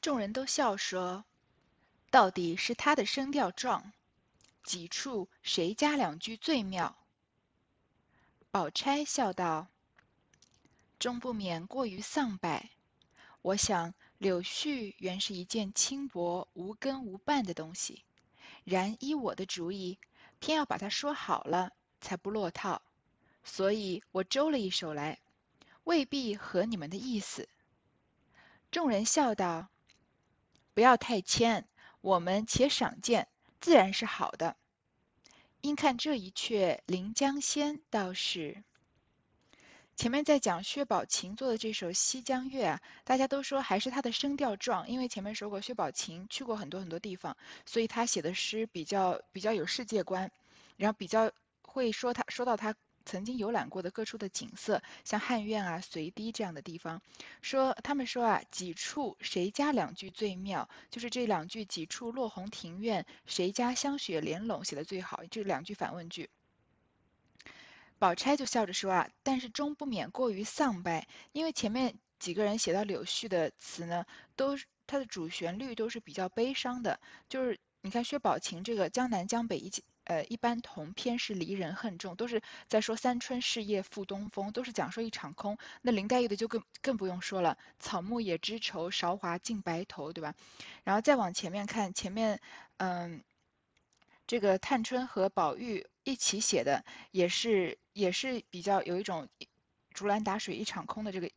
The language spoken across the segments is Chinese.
众人都笑说：“到底是他的声调壮，几处谁家两句最妙？”宝钗笑道：“终不免过于丧败。我想柳絮原是一件轻薄无根无伴的东西，然依我的主意，偏要把它说好了，才不落套。所以我诌了一首来，未必合你们的意思。”众人笑道。不要太谦，我们且赏鉴，自然是好的。应看这一阙《临江仙》，倒是前面在讲薛宝琴做的这首《西江月》啊，大家都说还是他的声调壮，因为前面说过薛宝琴去过很多很多地方，所以他写的诗比较比较有世界观，然后比较会说他说到他。曾经游览过的各处的景色，像汉苑啊、随堤这样的地方，说他们说啊，几处谁家两句最妙，就是这两句几处落红庭院，谁家香雪莲拢写的最好，这两句反问句。宝钗就笑着说啊，但是终不免过于丧败，因为前面几个人写到柳絮的词呢，都它的主旋律都是比较悲伤的，就是你看薛宝琴这个江南江北一起。呃，一般同偏是离人恨重，都是在说三春事业复东风，都是讲说一场空。那林黛玉的就更更不用说了，草木也知愁，韶华尽白头，对吧？然后再往前面看，前面嗯，这个探春和宝玉一起写的，也是也是比较有一种竹篮打水一场空的这个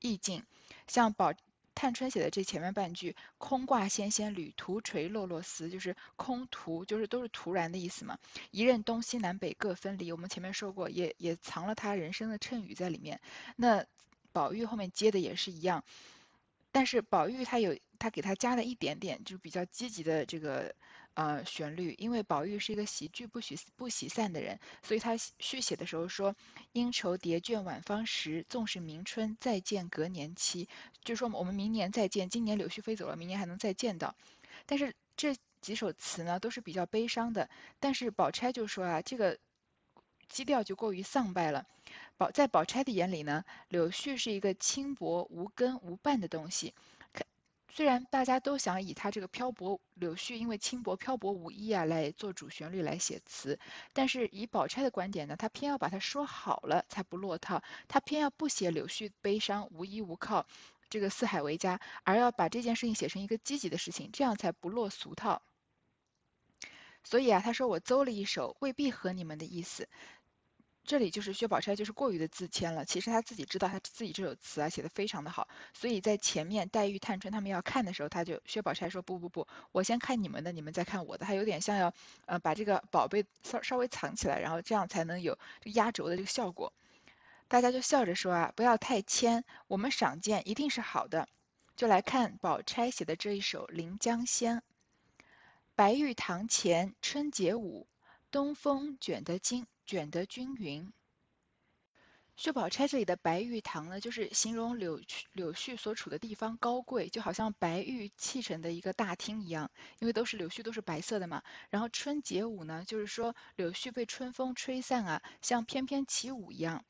意境，像宝。探春写的这前面半句“空挂纤纤缕，途垂落落丝”，就是空徒，就是都是徒然的意思嘛。一任东西南北各分离，我们前面说过，也也藏了他人生的衬语在里面。那宝玉后面接的也是一样，但是宝玉他有他给他加了一点点，就比较积极的这个。呃，旋律，因为宝玉是一个喜剧不许不喜散的人，所以他续写的时候说：“应愁叠卷晚芳时，纵是明春再见隔年期。”就说我们明年再见，今年柳絮飞走了，明年还能再见到。但是这几首词呢，都是比较悲伤的。但是宝钗就说啊，这个基调就过于丧败了。宝在宝钗的眼里呢，柳絮是一个轻薄无根无伴的东西。虽然大家都想以他这个漂泊柳絮，因为轻薄漂泊无依啊，来做主旋律来写词，但是以宝钗的观点呢，他偏要把它说好了才不落套，他偏要不写柳絮悲伤无依无靠，这个四海为家，而要把这件事情写成一个积极的事情，这样才不落俗套。所以啊，他说我诌了一首，未必合你们的意思。这里就是薛宝钗就是过于的自谦了，其实她自己知道，她自己这首词啊写的非常的好，所以在前面黛玉、探春他们要看的时候，她就薛宝钗说不不不，我先看你们的，你们再看我的，她有点像要呃把这个宝贝稍稍微藏起来，然后这样才能有压轴的这个效果。大家就笑着说啊，不要太谦，我们赏鉴一定是好的。就来看宝钗写的这一首《临江仙》：白玉堂前春节舞，东风卷得金。卷得均匀。薛宝钗这里的白玉堂呢，就是形容柳柳絮所处的地方高贵，就好像白玉砌成的一个大厅一样，因为都是柳絮都是白色的嘛。然后春节舞呢，就是说柳絮被春风吹散啊，像翩翩起舞一样。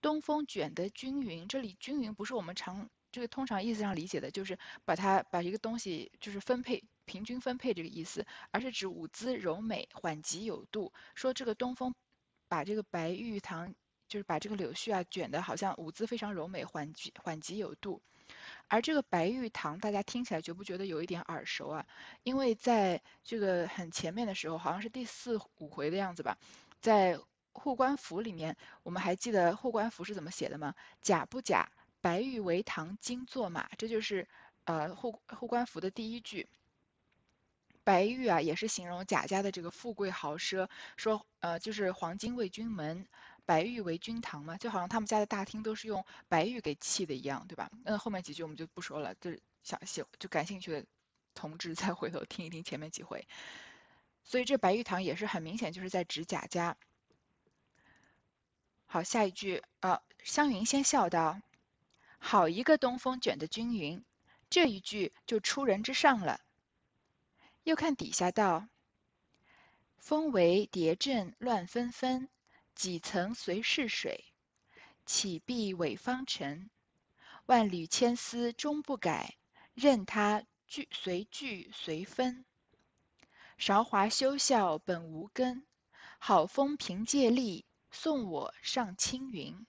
东风卷得均匀，这里均匀不是我们常这个通常意思上理解的，就是把它把一个东西就是分配平均分配这个意思，而是指舞姿柔美，缓急有度。说这个东风。把这个白玉堂，就是把这个柳絮啊卷的，好像舞姿非常柔美，缓急缓急有度。而这个白玉堂，大家听起来觉不觉得有一点耳熟啊？因为在这个很前面的时候，好像是第四五回的样子吧，在护官符里面，我们还记得护官符是怎么写的吗？假不假？白玉为堂金作马，这就是呃护护官符的第一句。白玉啊，也是形容贾家的这个富贵豪奢，说呃就是黄金为君门，白玉为君堂嘛，就好像他们家的大厅都是用白玉给砌的一样，对吧？那后面几句我们就不说了，就是想喜就感兴趣的同志再回头听一听前面几回。所以这白玉堂也是很明显就是在指贾家。好，下一句啊，湘云先笑道：“好一个东风卷得均匀。”这一句就出人之上了。又看底下道：“风为叠阵乱纷纷，几层随逝水。岂必伪方尘？万缕千丝终不改，任他聚随聚随分。韶华休笑本无根，好风凭借力，送我上青云。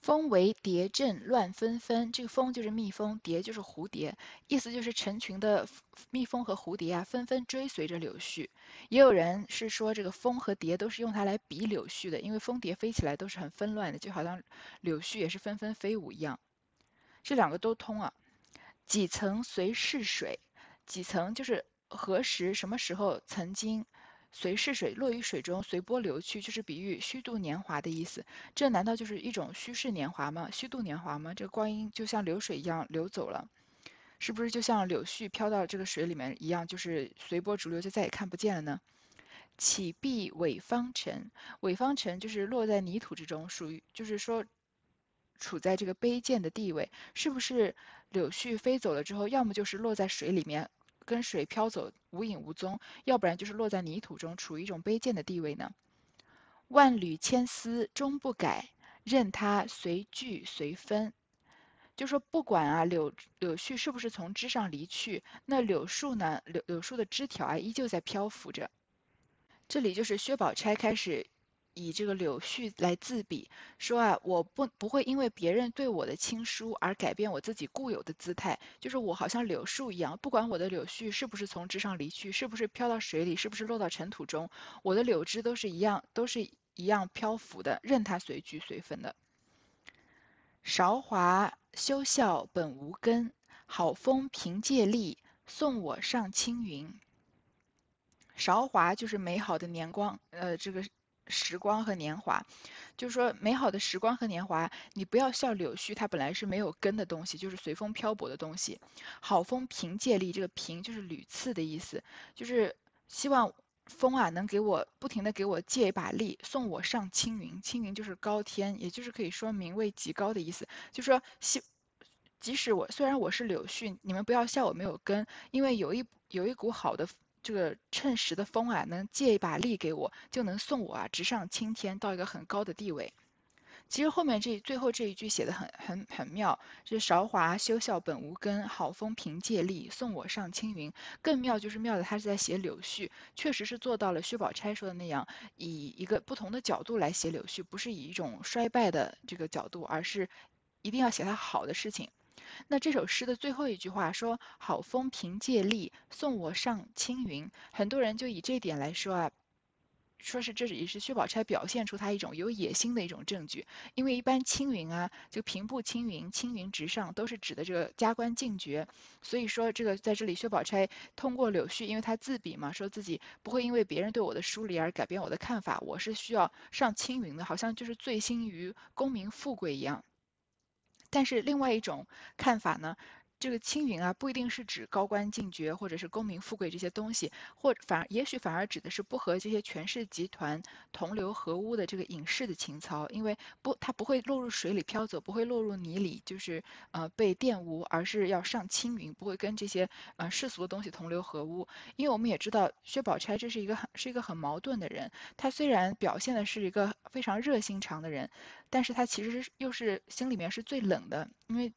蜂为蝶阵乱纷纷，这个蜂就是蜜蜂，蝶就是蝴蝶，意思就是成群的蜜蜂和蝴蝶啊，纷纷追随着柳絮。也有人是说，这个蜂和蝶都是用它来比柳絮的，因为蜂蝶飞起来都是很纷乱的，就好像柳絮也是纷纷飞舞一样。这两个都通啊。几层随逝水，几层就是何时什么时候曾经。随逝水落于水中，随波流去，就是比喻虚度年华的意思。这难道就是一种虚逝年华吗？虚度年华吗？这个光阴就像流水一样流走了，是不是就像柳絮飘到这个水里面一样，就是随波逐流，就再也看不见了呢？起碧尾方尘，尾方尘就是落在泥土之中，属于就是说处在这个卑贱的地位。是不是柳絮飞走了之后，要么就是落在水里面？跟水飘走，无影无踪；要不然就是落在泥土中，处于一种卑贱的地位呢。万缕千丝终不改，任它随聚随分。就说不管啊，柳柳絮是不是从枝上离去，那柳树呢？柳柳树的枝条啊，依旧在漂浮着。这里就是薛宝钗开始。以这个柳絮来自比，说啊，我不不会因为别人对我的亲疏而改变我自己固有的姿态，就是我好像柳树一样，不管我的柳絮是不是从枝上离去，是不是飘到水里，是不是落到尘土中，我的柳枝都是一样，都是一样漂浮的，任它随聚随分的。韶华休笑本无根，好风凭借力，送我上青云。韶华就是美好的年光，呃，这个。时光和年华，就是说美好的时光和年华，你不要笑柳絮，它本来是没有根的东西，就是随风漂泊的东西。好风凭借力，这个凭就是屡次的意思，就是希望风啊能给我不停的给我借一把力，送我上青云。青云就是高天，也就是可以说名位极高的意思。就说希，即使我虽然我是柳絮，你们不要笑我没有根，因为有一有一股好的。这个趁时的风啊，能借一把力给我，就能送我啊直上青天，到一个很高的地位。其实后面这最后这一句写的很很很妙，是韶华休笑本无根，好风凭借力，送我上青云。更妙就是妙的，他是在写柳絮，确实是做到了薛宝钗说的那样，以一个不同的角度来写柳絮，不是以一种衰败的这个角度，而是一定要写它好的事情。那这首诗的最后一句话说：“好风凭借力，送我上青云。”很多人就以这点来说啊，说是这也是薛宝钗表现出她一种有野心的一种证据。因为一般青云啊，就平步青云、青云直上，都是指的这个加官进爵。所以说这个在这里，薛宝钗通过柳絮，因为她自比嘛，说自己不会因为别人对我的疏离而改变我的看法，我是需要上青云的，好像就是醉心于功名富贵一样。但是另外一种看法呢，这个青云啊，不一定是指高官进爵或者是功名富贵这些东西，或反而也许反而指的是不和这些权势集团同流合污的这个隐士的情操，因为不，他不会落入水里漂走，不会落入泥里，就是呃被玷污，而是要上青云，不会跟这些呃世俗的东西同流合污。因为我们也知道薛宝钗这是一个很是一个很矛盾的人，她虽然表现的是一个非常热心肠的人。但是他其实又是心里面是最冷的，因为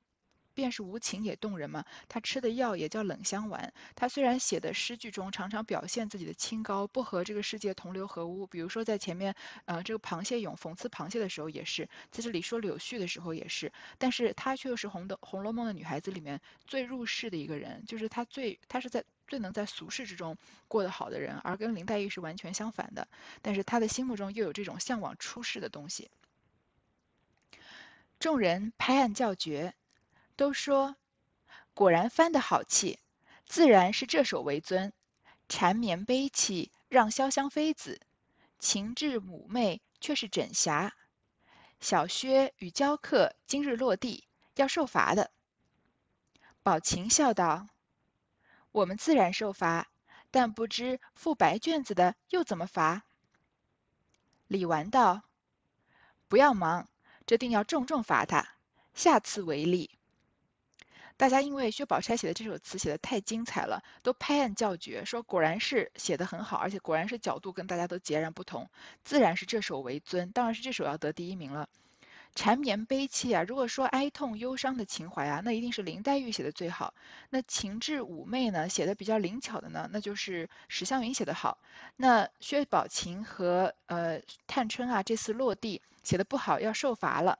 便是无情也动人嘛。他吃的药也叫冷香丸。他虽然写的诗句中常常表现自己的清高，不和这个世界同流合污。比如说在前面，呃，这个螃蟹俑讽刺螃蟹的时候也是，在这里说柳絮的时候也是。但是他却又是红的《红楼梦》的女孩子里面最入世的一个人，就是他最他是在最能在俗世之中过得好的人，而跟林黛玉是完全相反的。但是他的心目中又有这种向往出世的东西。众人拍案叫绝，都说果然翻得好气，自然是这首为尊。缠绵悲泣让潇湘妃子，情致妩媚却是枕霞。小薛与娇客今日落地，要受罚的。宝琴笑道：“我们自然受罚，但不知付白卷子的又怎么罚？”李纨道：“不要忙。”这定要重重罚他，下次为例。大家因为薛宝钗写的这首词写的太精彩了，都拍案叫绝，说果然是写的很好，而且果然是角度跟大家都截然不同，自然是这首为尊，当然是这首要得第一名了。缠绵悲戚啊，如果说哀痛忧伤的情怀啊，那一定是林黛玉写的最好。那情致妩媚呢，写的比较灵巧的呢，那就是史湘云写的好。那薛宝琴和呃探春啊，这次落地写的不好，要受罚了。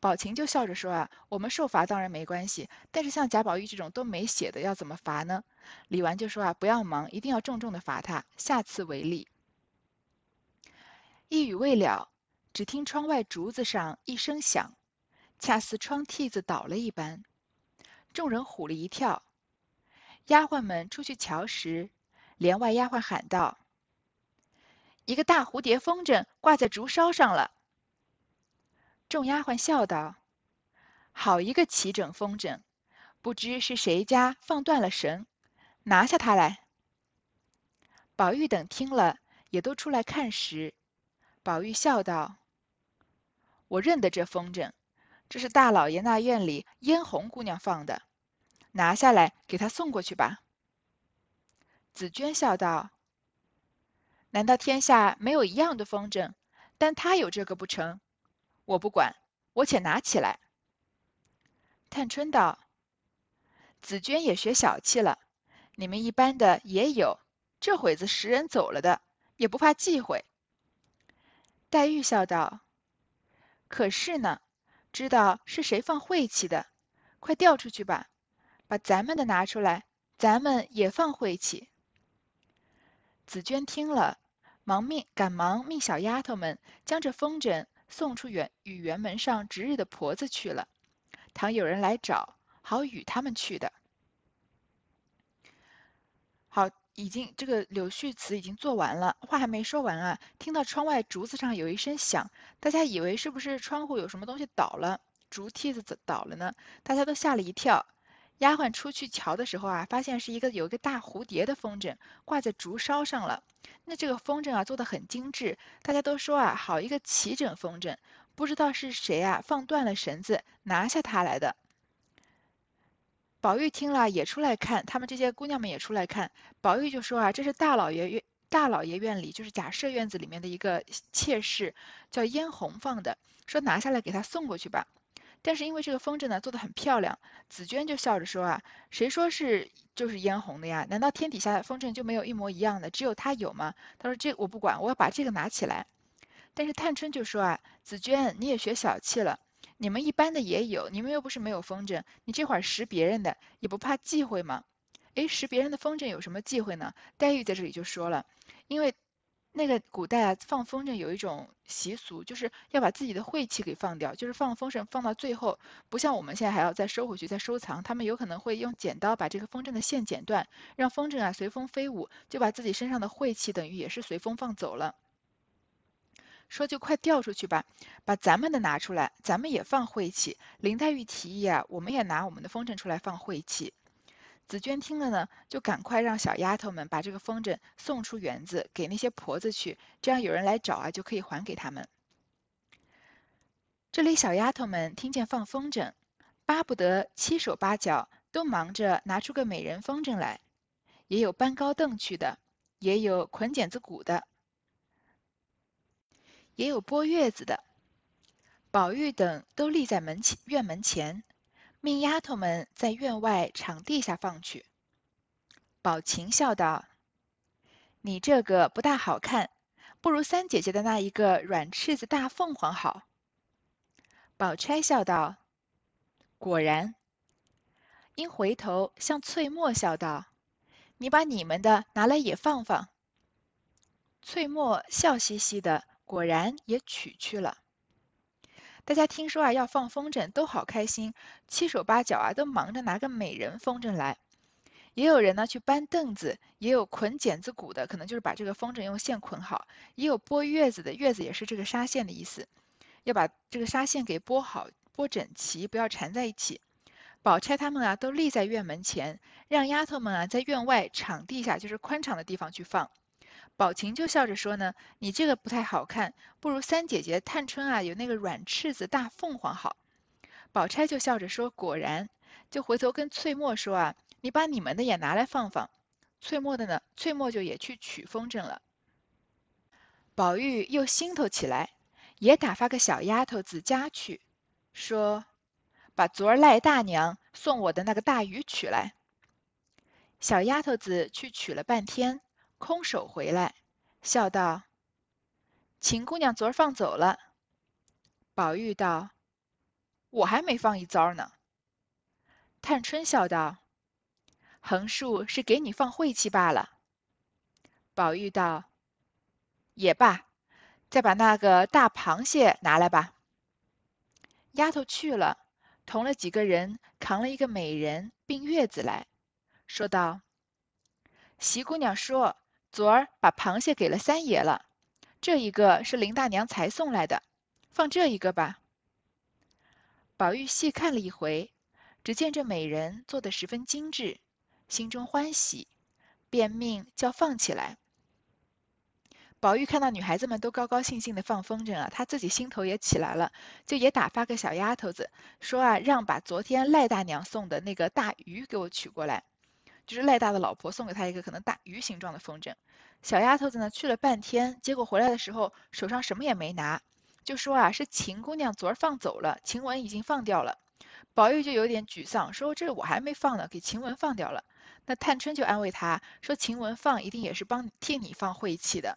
宝琴就笑着说啊，我们受罚当然没关系，但是像贾宝玉这种都没写的，要怎么罚呢？李纨就说啊，不要忙，一定要重重的罚他，下次为例。一语未了。只听窗外竹子上一声响，恰似窗屉子倒了一般。众人唬了一跳。丫鬟们出去瞧时，帘外丫鬟喊道：“一个大蝴蝶风筝挂在竹梢上了。”众丫鬟笑道：“好一个齐整风筝，不知是谁家放断了绳，拿下它来。”宝玉等听了，也都出来看时，宝玉笑道。我认得这风筝，这是大老爷那院里嫣红姑娘放的，拿下来给她送过去吧。紫娟笑道：“难道天下没有一样的风筝，但她有这个不成？我不管，我且拿起来。”探春道：“紫娟也学小气了，你们一般的也有，这会子识人走了的，也不怕忌讳。”黛玉笑道。可是呢，知道是谁放晦气的，快调出去吧，把咱们的拿出来，咱们也放晦气。紫娟听了，忙命赶忙命小丫头们将这风筝送出园与园门上值日的婆子去了，倘有人来找，好与他们去的。好。已经这个柳絮词已经做完了，话还没说完啊！听到窗外竹子上有一声响，大家以为是不是窗户有什么东西倒了，竹梯子倒了呢？大家都吓了一跳。丫鬟出去瞧的时候啊，发现是一个有一个大蝴蝶的风筝挂在竹梢上了。那这个风筝啊做的很精致，大家都说啊好一个齐整风筝，不知道是谁啊放断了绳子拿下它来的。宝玉听了也出来看，他们这些姑娘们也出来看。宝玉就说啊，这是大老爷院大老爷院里，就是贾赦院子里面的一个妾室，叫嫣红放的，说拿下来给他送过去吧。但是因为这个风筝呢做的很漂亮，紫娟就笑着说啊，谁说是就是嫣红的呀？难道天底下的风筝就没有一模一样的，只有它有吗？他说这我不管，我要把这个拿起来。但是探春就说啊，紫娟你也学小气了。你们一般的也有，你们又不是没有风筝，你这会儿识别人的也不怕忌讳吗？诶，识别人的风筝有什么忌讳呢？黛玉在这里就说了，因为那个古代啊，放风筝有一种习俗，就是要把自己的晦气给放掉，就是放风筝放到最后，不像我们现在还要再收回去再收藏，他们有可能会用剪刀把这个风筝的线剪断，让风筝啊随风飞舞，就把自己身上的晦气等于也是随风放走了。说就快调出去吧，把咱们的拿出来，咱们也放晦气。林黛玉提议啊，我们也拿我们的风筝出来放晦气。紫娟听了呢，就赶快让小丫头们把这个风筝送出园子，给那些婆子去，这样有人来找啊，就可以还给他们。这里小丫头们听见放风筝，巴不得七手八脚都忙着拿出个美人风筝来，也有搬高凳去的，也有捆剪子鼓的。也有拨月子的，宝玉等都立在门前院门前，命丫头们在院外场地下放去。宝琴笑道：“你这个不大好看，不如三姐姐的那一个软翅子大凤凰好。”宝钗笑道：“果然。”因回头向翠墨笑道：“你把你们的拿来也放放。”翠墨笑嘻嘻的。果然也取去了。大家听说啊要放风筝，都好开心，七手八脚啊都忙着拿个美人风筝来。也有人呢去搬凳子，也有捆剪子鼓的，可能就是把这个风筝用线捆好；也有拨月子的，月子也是这个纱线的意思，要把这个纱线给拨好、拨整齐，不要缠在一起。宝钗他们啊都立在院门前，让丫头们啊在院外场地下，就是宽敞的地方去放。宝琴就笑着说呢：“你这个不太好看，不如三姐姐探春啊有那个软翅子大凤凰好。”宝钗就笑着说：“果然。”就回头跟翠墨说：“啊，你把你们的也拿来放放。”翠墨的呢，翠墨就也去取风筝了。宝玉又心头起来，也打发个小丫头子家去，说：“把昨儿赖大娘送我的那个大鱼取来。”小丫头子去取了半天，空手回来，笑道：“秦姑娘昨儿放走了。”宝玉道：“我还没放一遭呢。”探春笑道：“横竖是给你放晦气罢了。”宝玉道：“也罢，再把那个大螃蟹拿来吧。”丫头去了，同了几个人扛了一个美人并月子来。说道：“席姑娘说，昨儿把螃蟹给了三爷了，这一个是林大娘才送来的，放这一个吧。”宝玉细看了一回，只见这美人做得十分精致，心中欢喜，便命叫放起来。宝玉看到女孩子们都高高兴兴的放风筝啊，他自己心头也起来了，就也打发个小丫头子说啊，让把昨天赖大娘送的那个大鱼给我取过来。就是赖大的老婆送给他一个可能大鱼形状的风筝，小丫头子呢去了半天，结果回来的时候手上什么也没拿，就说啊是秦姑娘昨儿放走了，晴雯已经放掉了。宝玉就有点沮丧，说这我还没放呢，给晴雯放掉了。那探春就安慰他说晴雯放一定也是帮替你放晦气的。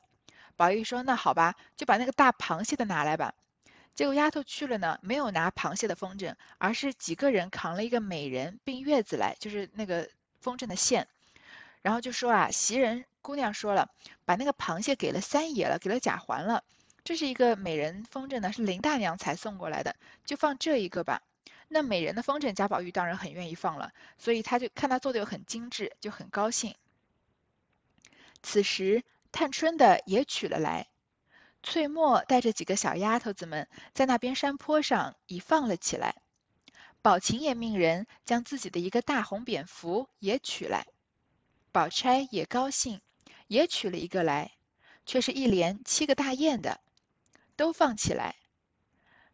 宝玉说那好吧，就把那个大螃蟹的拿来吧。结果丫头去了呢，没有拿螃蟹的风筝，而是几个人扛了一个美人并月子来，就是那个。风筝的线，然后就说啊，袭人姑娘说了，把那个螃蟹给了三爷了，给了贾环了。这是一个美人风筝呢，是林大娘才送过来的，就放这一个吧。那美人的风筝，贾宝玉当然很愿意放了，所以他就看他做的又很精致，就很高兴。此时探春的也取了来，翠墨带着几个小丫头子们在那边山坡上已放了起来。宝琴也命人将自己的一个大红蝙蝠也取来，宝钗也高兴，也取了一个来，却是一连七个大雁的，都放起来，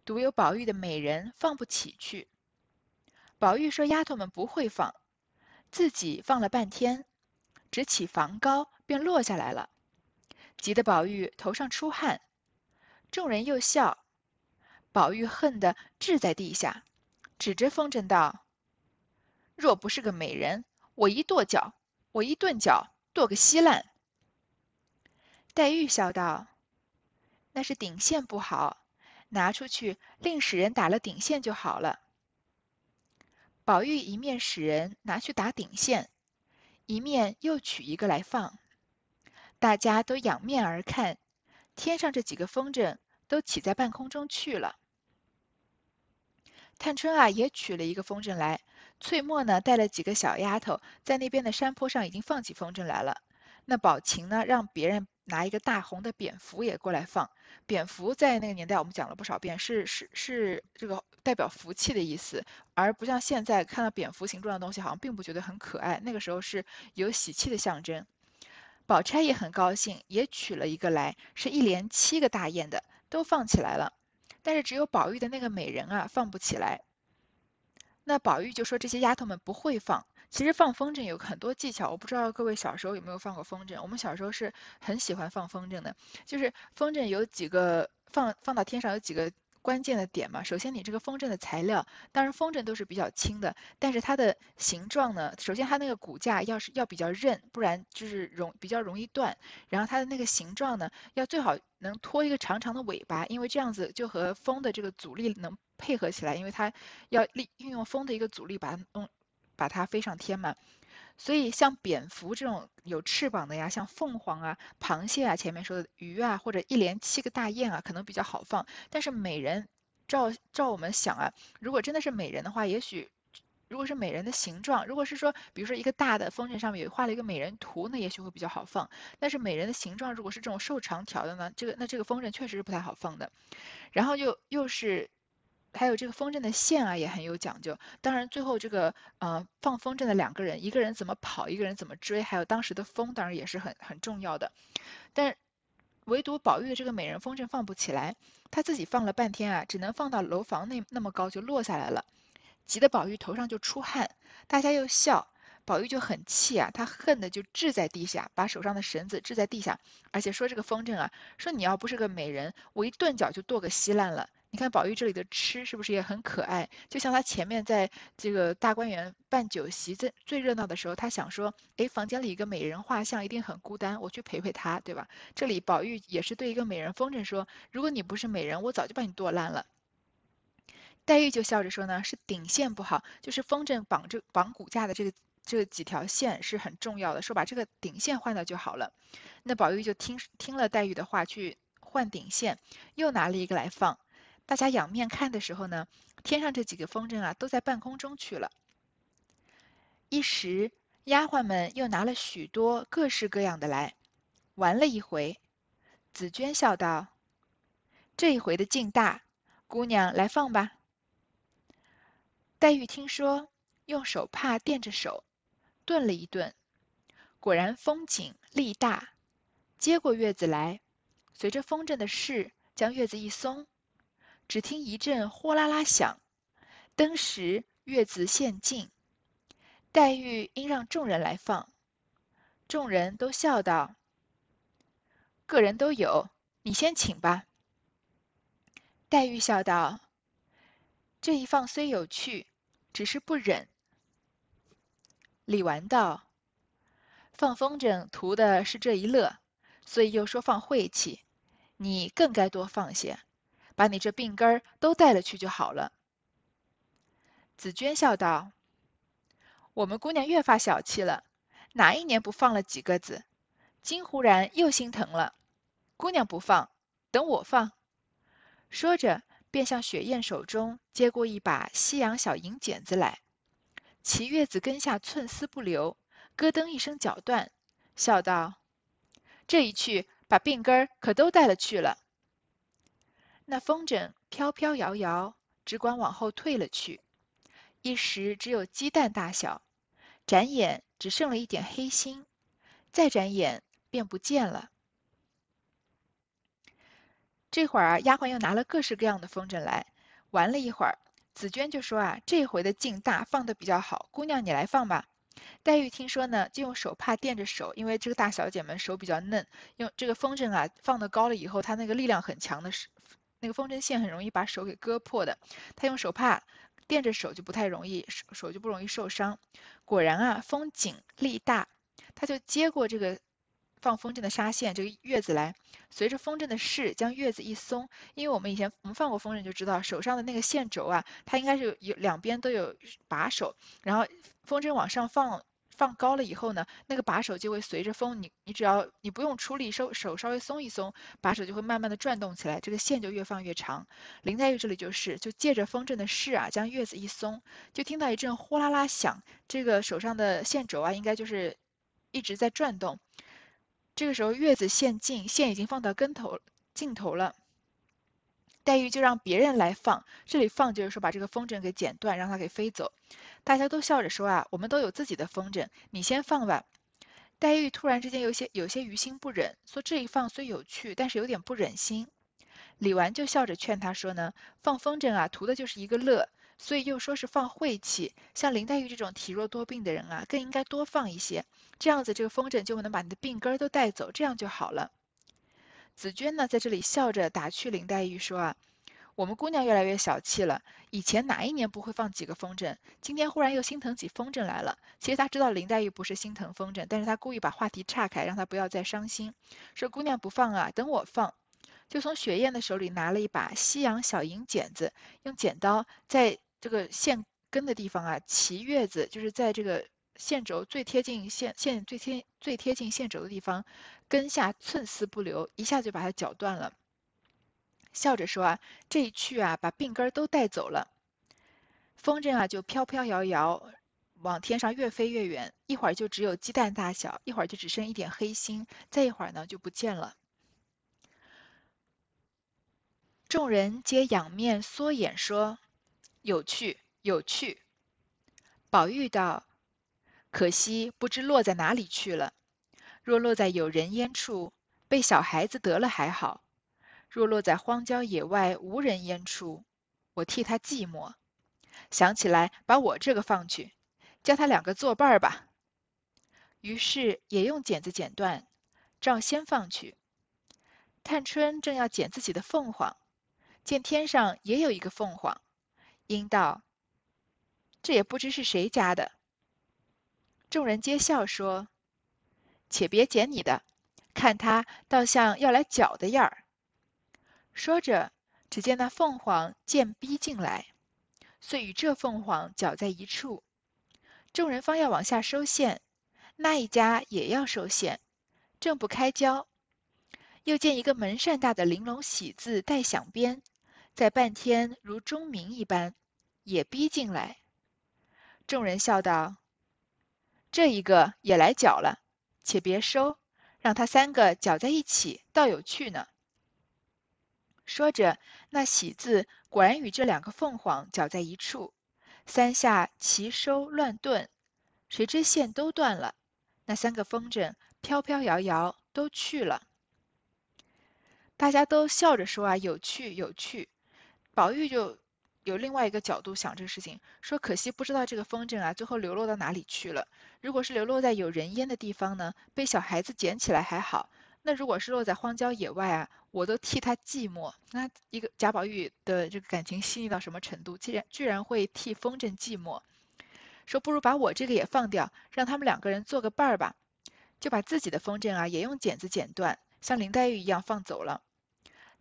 独有宝玉的美人放不起去。宝玉说：“丫头们不会放，自己放了半天，只起房高便落下来了，急得宝玉头上出汗，众人又笑，宝玉恨得掷在地下。”指着风筝道：“若不是个美人，我一跺脚，我一顿脚，跺个稀烂。”黛玉笑道：“那是顶线不好，拿出去另使人打了顶线就好了。”宝玉一面使人拿去打顶线，一面又取一个来放，大家都仰面而看，天上这几个风筝都起在半空中去了。探春啊，也取了一个风筝来。翠墨呢，带了几个小丫头，在那边的山坡上已经放起风筝来了。那宝琴呢，让别人拿一个大红的蝙蝠也过来放。蝙蝠在那个年代，我们讲了不少遍，是是是这个代表福气的意思，而不像现在看到蝙蝠形状的东西，好像并不觉得很可爱。那个时候是有喜气的象征。宝钗也很高兴，也取了一个来，是一连七个大雁的，都放起来了。但是只有宝玉的那个美人啊放不起来。那宝玉就说这些丫头们不会放。其实放风筝有很多技巧，我不知道各位小时候有没有放过风筝。我们小时候是很喜欢放风筝的，就是风筝有几个放放到天上有几个。关键的点嘛，首先你这个风筝的材料，当然风筝都是比较轻的，但是它的形状呢，首先它那个骨架要是要比较韧，不然就是容比较容易断。然后它的那个形状呢，要最好能拖一个长长的尾巴，因为这样子就和风的这个阻力能配合起来，因为它要利运用风的一个阻力把它弄把它飞上天嘛。所以像蝙蝠这种有翅膀的呀，像凤凰啊、螃蟹啊，前面说的鱼啊，或者一连七个大雁啊，可能比较好放。但是美人，照照我们想啊，如果真的是美人的话，也许如果是美人的形状，如果是说，比如说一个大的风筝上面有画了一个美人图，那也许会比较好放。但是美人的形状如果是这种瘦长条的呢，这个那这个风筝确实是不太好放的。然后又又是。还有这个风筝的线啊，也很有讲究。当然，最后这个呃放风筝的两个人，一个人怎么跑，一个人怎么追，还有当时的风，当然也是很很重要的。但唯独宝玉的这个美人风筝放不起来，他自己放了半天啊，只能放到楼房那那么高就落下来了，急得宝玉头上就出汗，大家又笑，宝玉就很气啊，他恨的就掷在地下，把手上的绳子掷在地下，而且说这个风筝啊，说你要不是个美人，我一顿脚就跺个稀烂了。你看宝玉这里的吃是不是也很可爱？就像他前面在这个大观园办酒席最最热闹的时候，他想说，哎，房间里一个美人画像一定很孤单，我去陪陪她，对吧？这里宝玉也是对一个美人风筝说，如果你不是美人，我早就把你剁烂了。黛玉就笑着说呢，是顶线不好，就是风筝绑着绑骨架的这个这几条线是很重要的，说把这个顶线换掉就好了。那宝玉就听听了黛玉的话，去换顶线，又拿了一个来放。大家仰面看的时候呢，天上这几个风筝啊，都在半空中去了。一时，丫鬟们又拿了许多各式各样的来，玩了一回。紫鹃笑道：“这一回的劲大，姑娘来放吧。”黛玉听说，用手帕垫着手，顿了一顿，果然风紧力大，接过月子来，随着风筝的势，将月子一松。只听一阵呼啦啦响，登时月子现尽。黛玉应让众人来放，众人都笑道：“个人都有，你先请吧。”黛玉笑道：“这一放虽有趣，只是不忍。”李纨道：“放风筝图的是这一乐，所以又说放晦气，你更该多放些。”把你这病根儿都带了去就好了。紫鹃笑道：“我们姑娘越发小气了，哪一年不放了几个子？今忽然又心疼了。姑娘不放，等我放。”说着，便向雪雁手中接过一把西洋小银剪子来，齐月子根下寸丝不留，咯噔一声绞断，笑道：“这一去，把病根儿可都带了去了。”那风筝飘飘摇摇，只管往后退了去，一时只有鸡蛋大小，眨眼只剩了一点黑心，再眨眼便不见了。这会儿啊，丫鬟又拿了各式各样的风筝来玩了一会儿。紫鹃就说啊：“这回的劲大，放的比较好，姑娘你来放吧。”黛玉听说呢，就用手帕垫着手，因为这个大小姐们手比较嫩，用这个风筝啊放的高了以后，它那个力量很强的是。那个风筝线很容易把手给割破的，她用手帕垫着手就不太容易手手就不容易受伤。果然啊，风紧力大，她就接过这个放风筝的纱线，这个月子来，随着风筝的势将月子一松。因为我们以前我们放过风筝就知道，手上的那个线轴啊，它应该是有两边都有把手，然后风筝往上放。放高了以后呢，那个把手就会随着风，你你只要你不用出力，手手稍微松一松，把手就会慢慢的转动起来，这个线就越放越长。林黛玉这里就是，就借着风筝的势啊，将月子一松，就听到一阵呼啦啦响，这个手上的线轴啊，应该就是一直在转动。这个时候月子线尽，线已经放到跟头尽头了，黛玉就让别人来放，这里放就是说把这个风筝给剪断，让它给飞走。大家都笑着说啊，我们都有自己的风筝，你先放吧。黛玉突然之间有些有些于心不忍，说这一放虽有趣，但是有点不忍心。李纨就笑着劝她说呢，放风筝啊，图的就是一个乐，所以又说是放晦气。像林黛玉这种体弱多病的人啊，更应该多放一些，这样子这个风筝就能把你的病根都带走，这样就好了。紫鹃呢，在这里笑着打趣林黛玉说啊。我们姑娘越来越小气了。以前哪一年不会放几个风筝？今天忽然又心疼起风筝来了。其实她知道林黛玉不是心疼风筝，但是她故意把话题岔开，让她不要再伤心。说姑娘不放啊，等我放。就从雪雁的手里拿了一把西洋小银剪子，用剪刀在这个线根的地方啊，齐月子，就是在这个线轴最贴近线线最贴最贴近线轴的地方，根下寸丝不留，一下就把它绞断了。笑着说啊，这一去啊，把病根都带走了。风筝啊，就飘飘摇摇，往天上越飞越远。一会儿就只有鸡蛋大小，一会儿就只剩一点黑心，再一会儿呢，就不见了。众人皆仰面缩眼说：“有趣，有趣。”宝玉道：“可惜不知落在哪里去了。若落在有人烟处，被小孩子得了还好。”若落在荒郊野外无人烟处，我替他寂寞。想起来，把我这个放去，叫他两个作伴儿吧。于是也用剪子剪断，照先放去。探春正要剪自己的凤凰，见天上也有一个凤凰，应道：“这也不知是谁家的。”众人皆笑说：“且别捡你的，看他倒像要来搅的样儿。”说着，只见那凤凰渐逼近来，遂与这凤凰搅在一处。众人方要往下收线，那一家也要收线，正不开交，又见一个门扇大的玲珑喜字带响鞭，在半天如钟鸣一般，也逼进来。众人笑道：“这一个也来搅了，且别收，让他三个搅在一起，倒有趣呢。”说着，那喜字果然与这两个凤凰搅在一处。三下齐收乱顿，谁知线都断了，那三个风筝飘飘摇摇都去了。大家都笑着说啊，有趣有趣。宝玉就有另外一个角度想这个事情，说可惜不知道这个风筝啊，最后流落到哪里去了。如果是流落在有人烟的地方呢，被小孩子捡起来还好。那如果是落在荒郊野外啊，我都替他寂寞。那一个贾宝玉的这个感情细腻到什么程度？竟然居然会替风筝寂寞，说不如把我这个也放掉，让他们两个人做个伴儿吧。就把自己的风筝啊也用剪子剪断，像林黛玉一样放走了。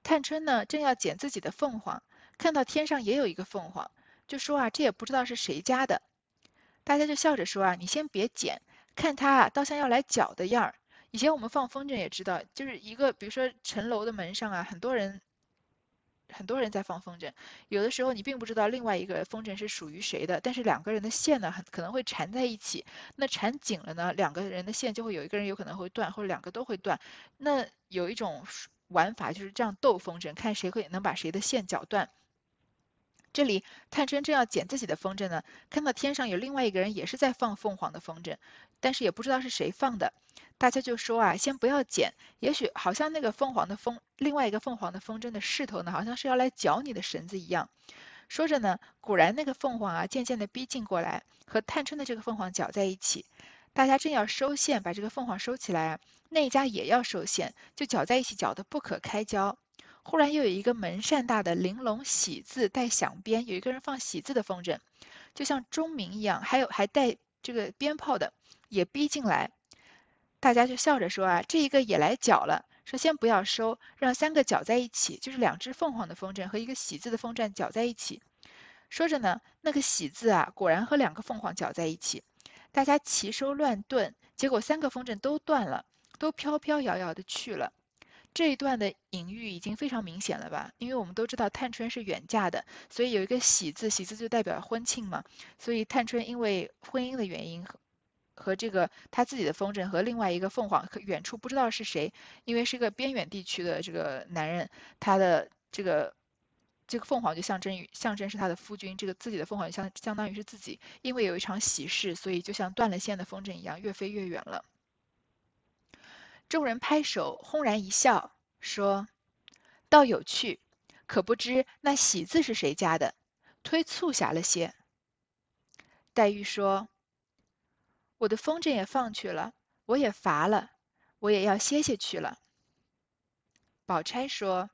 探春呢正要剪自己的凤凰，看到天上也有一个凤凰，就说啊这也不知道是谁家的。大家就笑着说啊你先别剪，看它啊倒像要来搅的样儿。以前我们放风筝也知道，就是一个比如说城楼的门上啊，很多人很多人在放风筝，有的时候你并不知道另外一个风筝是属于谁的，但是两个人的线呢很可能会缠在一起，那缠紧了呢，两个人的线就会有一个人有可能会断，或者两个都会断。那有一种玩法就是这样斗风筝，看谁会能把谁的线绞断。这里探春正要剪自己的风筝呢，看到天上有另外一个人也是在放凤凰的风筝，但是也不知道是谁放的。大家就说啊，先不要剪，也许好像那个凤凰的风，另外一个凤凰的风筝的势头呢，好像是要来绞你的绳子一样。说着呢，果然那个凤凰啊，渐渐的逼近过来，和探春的这个凤凰绞在一起。大家正要收线，把这个凤凰收起来，那一家也要收线，就搅在一起，搅得不可开交。忽然又有一个门扇大的玲珑喜字带响鞭，有一个人放喜字的风筝，就像钟鸣一样，还有还带这个鞭炮的，也逼进来。大家就笑着说啊，这一个也来搅了。说先不要收，让三个搅在一起，就是两只凤凰的风筝和一个喜字的风筝搅在一起。说着呢，那个喜字啊，果然和两个凤凰搅在一起。大家齐收乱顿，结果三个风筝都断了，都飘飘摇摇的去了。这一段的隐喻已经非常明显了吧？因为我们都知道探春是远嫁的，所以有一个喜字，喜字就代表婚庆嘛。所以探春因为婚姻的原因。和和这个他自己的风筝和另外一个凤凰，远处不知道是谁，因为是一个边远地区的这个男人，他的这个这个凤凰就象征于象征是他的夫君，这个自己的凤凰相相当于是自己，因为有一场喜事，所以就像断了线的风筝一样，越飞越远了。众人拍手，轰然一笑，说：“倒有趣，可不知那喜字是谁家的，忒促狭了些。”黛玉说。我的风筝也放去了，我也乏了，我也要歇歇去了。宝钗说：“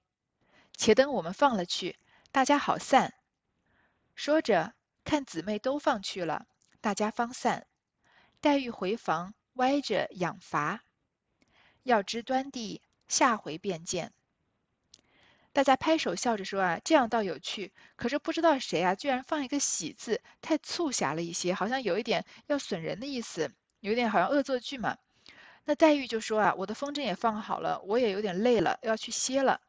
且等我们放了去，大家好散。”说着，看姊妹都放去了，大家方散。黛玉回房，歪着养乏。要知端地，下回便见。大家拍手笑着说：“啊，这样倒有趣。可是不知道谁啊，居然放一个喜字，太促狭了一些，好像有一点要损人的意思，有点好像恶作剧嘛。”那黛玉就说：“啊，我的风筝也放好了，我也有点累了，要去歇了。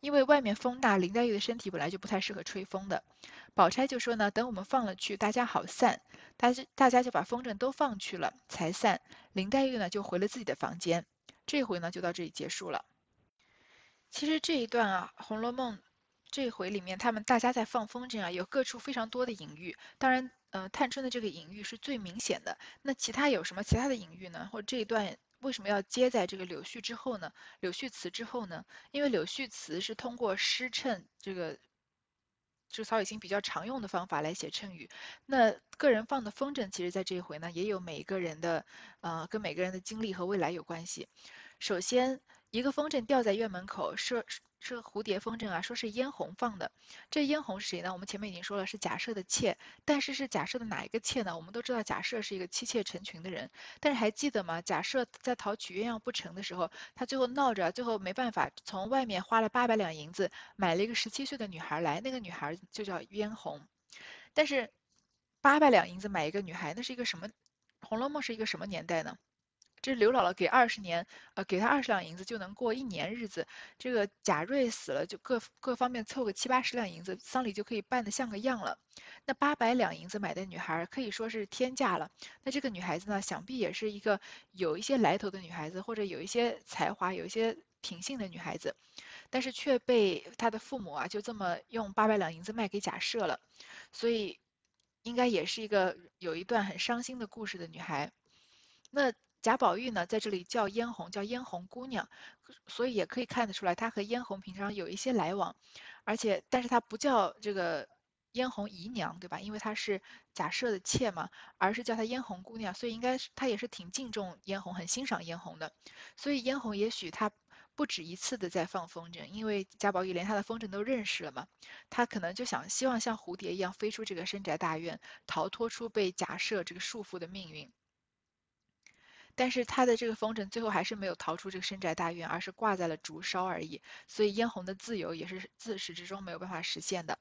因为外面风大，林黛玉的身体本来就不太适合吹风的。”宝钗就说：“呢，等我们放了去，大家好散。大家大家就把风筝都放去了，才散。林黛玉呢，就回了自己的房间。这回呢，就到这里结束了。”其实这一段啊，《红楼梦》这回里面，他们大家在放风筝啊，有各处非常多的隐喻。当然，呃，探春的这个隐喻是最明显的。那其他有什么其他的隐喻呢？或这一段为什么要接在这个柳絮之后呢？柳絮词之后呢？因为柳絮词是通过诗衬这个，是曹雪芹比较常用的方法来写衬语。那个人放的风筝，其实在这一回呢，也有每一个人的，呃，跟每个人的经历和未来有关系。首先。一个风筝吊在院门口，是是蝴蝶风筝啊，说是嫣红放的。这嫣红是谁呢？我们前面已经说了，是假设的妾。但是是假设的哪一个妾呢？我们都知道假设是一个妻妾成群的人。但是还记得吗？假设在讨取鸳鸯不成的时候，他最后闹着，最后没办法，从外面花了八百两银子买了一个十七岁的女孩来，那个女孩就叫嫣红。但是八百两银子买一个女孩，那是一个什么？《红楼梦》是一个什么年代呢？这刘姥姥给二十年，呃，给他二十两银子就能过一年日子。这个贾瑞死了，就各各方面凑个七八十两银子，丧礼就可以办得像个样了。那八百两银子买的女孩可以说是天价了。那这个女孩子呢，想必也是一个有一些来头的女孩子，或者有一些才华、有一些品性的女孩子，但是却被她的父母啊，就这么用八百两银子卖给贾赦了。所以，应该也是一个有一段很伤心的故事的女孩。那。贾宝玉呢，在这里叫嫣红，叫嫣红姑娘，所以也可以看得出来，他和嫣红平常有一些来往，而且，但是他不叫这个嫣红姨娘，对吧？因为她是贾赦的妾嘛，而是叫她嫣红姑娘，所以应该是他也是挺敬重嫣红，很欣赏嫣红的。所以嫣红也许他不止一次的在放风筝，因为贾宝玉连他的风筝都认识了嘛，他可能就想希望像蝴蝶一样飞出这个深宅大院，逃脱出被贾赦这个束缚的命运。但是他的这个风筝最后还是没有逃出这个深宅大院，而是挂在了竹梢而已。所以嫣红的自由也是自始至终没有办法实现的。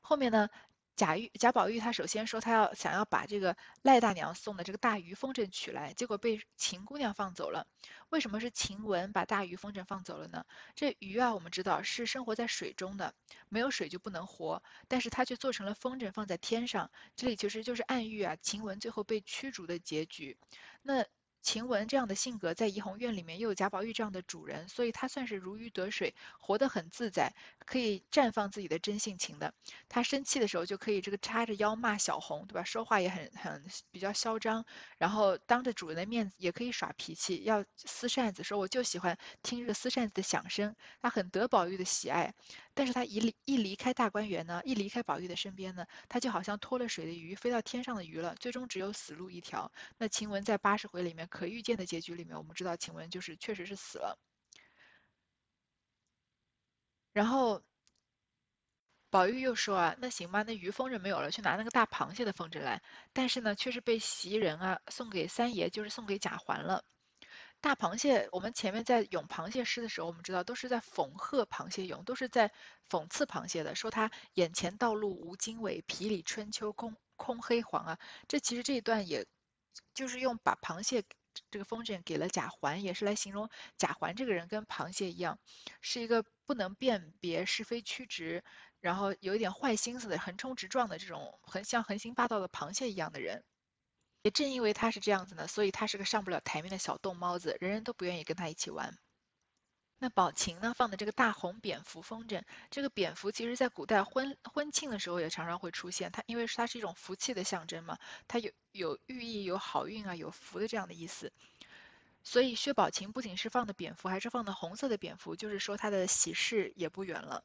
后面呢，贾玉贾宝玉他首先说他要想要把这个赖大娘送的这个大鱼风筝取来，结果被秦姑娘放走了。为什么是晴雯把大鱼风筝放走了呢？这鱼啊，我们知道是生活在水中的，没有水就不能活，但是它却做成了风筝放在天上。这里其实就是暗喻啊，晴雯最后被驱逐的结局。那晴雯这样的性格，在怡红院里面又有贾宝玉这样的主人，所以她算是如鱼得水，活得很自在，可以绽放自己的真性情的。她生气的时候就可以这个叉着腰骂小红，对吧？说话也很很比较嚣张，然后当着主人的面也可以耍脾气，要撕扇子，说我就喜欢听这个撕扇子的响声。她很得宝玉的喜爱。但是她一离一离开大观园呢，一离开宝玉的身边呢，她就好像脱了水的鱼，飞到天上的鱼了，最终只有死路一条。那晴雯在八十回里面可预见的结局里面，我们知道晴雯就是确实是死了。然后宝玉又说啊，那行吧，那鱼风筝没有了，去拿那个大螃蟹的风筝来。但是呢，却是被袭人啊送给三爷，就是送给贾环了。大螃蟹，我们前面在咏螃蟹诗的时候，我们知道都是在讽贺螃蟹咏，都是在讽刺螃蟹的，说它眼前道路无经纬，皮里春秋空空黑黄啊。这其实这一段也，就是用把螃蟹这个风筝给了贾环，也是来形容贾环这个人跟螃蟹一样，是一个不能辨别是非曲直，然后有一点坏心思的横冲直撞的这种，很像横行霸道的螃蟹一样的人。也正因为他是这样子呢，所以他是个上不了台面的小逗猫子，人人都不愿意跟他一起玩。那宝琴呢放的这个大红蝙蝠风筝，这个蝙蝠其实在古代婚婚庆的时候也常常会出现，它因为它是一种福气的象征嘛，它有有寓意有好运啊有福的这样的意思。所以薛宝琴不仅是放的蝙蝠，还是放的红色的蝙蝠，就是说他的喜事也不远了。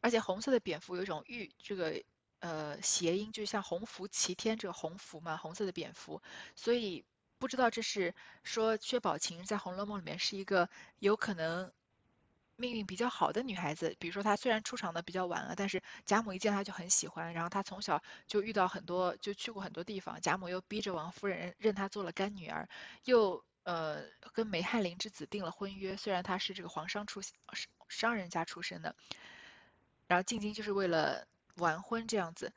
而且红色的蝙蝠有一种寓这个。呃，谐音就像鸿福齐天这个鸿福嘛，红色的蝙蝠，所以不知道这是说薛宝琴在《红楼梦》里面是一个有可能命运比较好的女孩子。比如说她虽然出场的比较晚了，但是贾母一见她就很喜欢，然后她从小就遇到很多，就去过很多地方。贾母又逼着王夫人认她做了干女儿，又呃跟梅翰林之子订了婚约，虽然她是这个皇商出商人家出身的，然后进京就是为了。完婚这样子，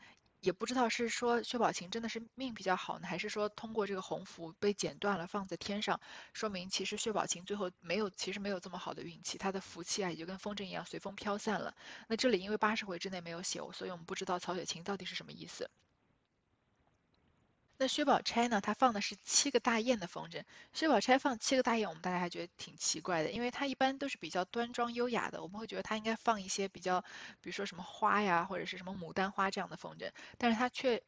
也不知道是说薛宝琴真的是命比较好呢，还是说通过这个鸿福被剪断了放在天上，说明其实薛宝琴最后没有，其实没有这么好的运气，她的福气啊也就跟风筝一样随风飘散了。那这里因为八十回之内没有写，所以我们不知道曹雪芹到底是什么意思。那薛宝钗呢？她放的是七个大雁的风筝。薛宝钗放七个大雁，我们大家还觉得挺奇怪的，因为她一般都是比较端庄优雅的，我们会觉得她应该放一些比较，比如说什么花呀，或者是什么牡丹花这样的风筝，但是她却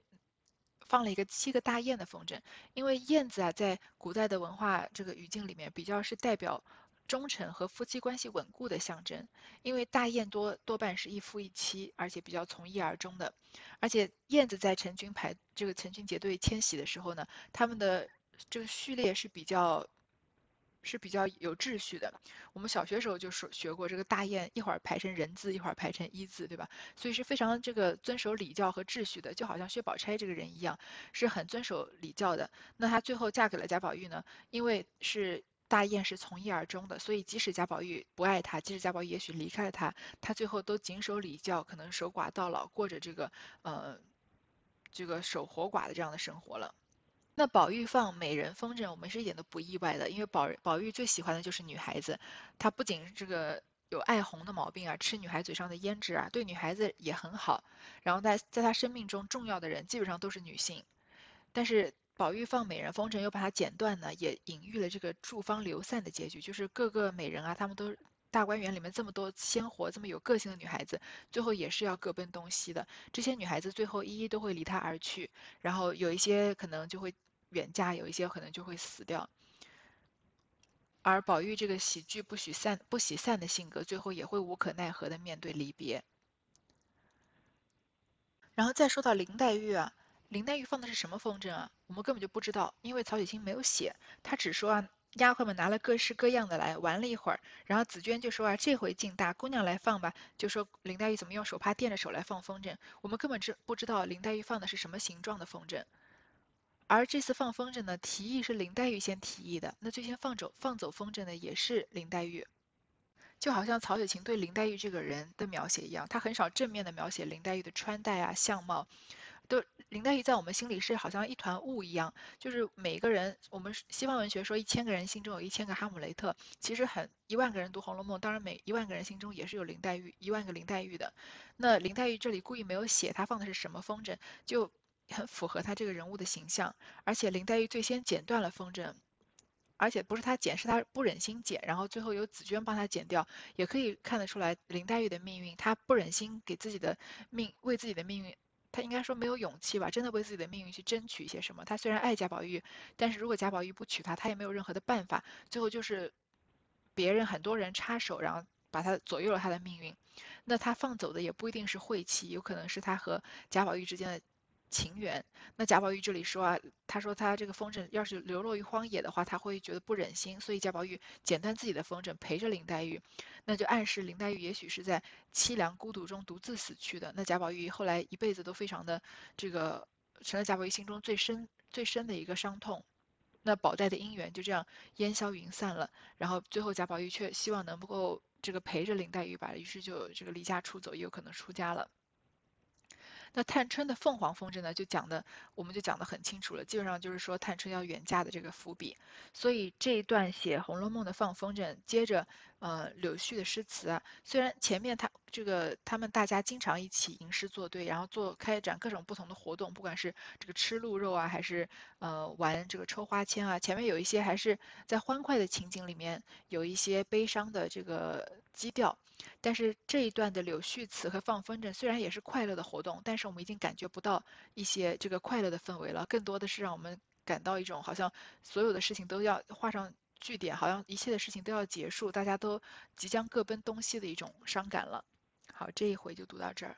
放了一个七个大雁的风筝，因为燕子啊，在古代的文化这个语境里面，比较是代表。忠诚和夫妻关系稳固的象征，因为大雁多多半是一夫一妻，而且比较从一而终的。而且燕子在成群排这个成群结队迁徙的时候呢，它们的这个序列是比较是比较有秩序的。我们小学时候就说学过这个大雁，一会儿排成人字，一会儿排成一字，对吧？所以是非常这个遵守礼教和秩序的，就好像薛宝钗这个人一样，是很遵守礼教的。那她最后嫁给了贾宝玉呢，因为是大雁是从一而终的，所以即使贾宝玉不爱她，即使贾宝玉也许离开了她，她最后都谨守礼教，可能守寡到老，过着这个呃这个守活寡的这样的生活了。那宝玉放美人风筝，我们是一点都不意外的，因为宝宝玉最喜欢的就是女孩子，他不仅这个有爱红的毛病啊，吃女孩嘴上的胭脂啊，对女孩子也很好。然后在在他生命中重要的人基本上都是女性，但是宝玉放美人风筝又把它剪断呢，也隐喻了这个诸方流散的结局，就是各个美人啊，他们都。大观园里面这么多鲜活、这么有个性的女孩子，最后也是要各奔东西的。这些女孩子最后一一都会离他而去，然后有一些可能就会远嫁，有一些可能就会死掉。而宝玉这个喜剧不许散、不喜散的性格，最后也会无可奈何的面对离别。然后再说到林黛玉啊，林黛玉放的是什么风筝啊？我们根本就不知道，因为曹雪芹没有写，他只说啊。丫鬟们拿了各式各样的来玩了一会儿，然后紫娟就说啊，这回劲大，姑娘来放吧。就说林黛玉怎么用手帕垫着手来放风筝，我们根本知不知道林黛玉放的是什么形状的风筝。而这次放风筝呢，提议是林黛玉先提议的，那最先放走放走风筝的也是林黛玉。就好像曹雪芹对林黛玉这个人的描写一样，他很少正面的描写林黛玉的穿戴啊相貌。都林黛玉在我们心里是好像一团雾一样，就是每个人，我们西方文学说一千个人心中有一千个哈姆雷特，其实很一万个人读《红楼梦》，当然每一万个人心中也是有林黛玉一万个林黛玉的。那林黛玉这里故意没有写她放的是什么风筝，就很符合她这个人物的形象。而且林黛玉最先剪断了风筝，而且不是她剪，是她不忍心剪，然后最后由紫娟帮她剪掉，也可以看得出来林黛玉的命运，她不忍心给自己的命为自己的命运。他应该说没有勇气吧，真的为自己的命运去争取一些什么。他虽然爱贾宝玉，但是如果贾宝玉不娶她，他也没有任何的办法。最后就是别人很多人插手，然后把他左右了她的命运。那他放走的也不一定是晦气，有可能是他和贾宝玉之间的。情缘，那贾宝玉这里说啊，他说他这个风筝要是流落于荒野的话，他会觉得不忍心，所以贾宝玉剪断自己的风筝陪着林黛玉，那就暗示林黛玉也许是在凄凉孤独中独自死去的。那贾宝玉后来一辈子都非常的这个，成了贾宝玉心中最深最深的一个伤痛。那宝黛的姻缘就这样烟消云散了，然后最后贾宝玉却希望能够这个陪着林黛玉吧，于是就这个离家出走，也有可能出家了。那探春的凤凰风筝呢，就讲的，我们就讲的很清楚了，基本上就是说探春要远嫁的这个伏笔。所以这一段写《红楼梦》的放风筝，接着呃柳絮的诗词啊，虽然前面他这个他们大家经常一起吟诗作对，然后做开展各种不同的活动，不管是这个吃鹿肉啊，还是呃玩这个抽花签啊，前面有一些还是在欢快的情景里面，有一些悲伤的这个基调。但是这一段的柳絮词和放风筝虽然也是快乐的活动，但是我们已经感觉不到一些这个快乐的氛围了，更多的是让我们感到一种好像所有的事情都要画上据点，好像一切的事情都要结束，大家都即将各奔东西的一种伤感了。好，这一回就读到这儿。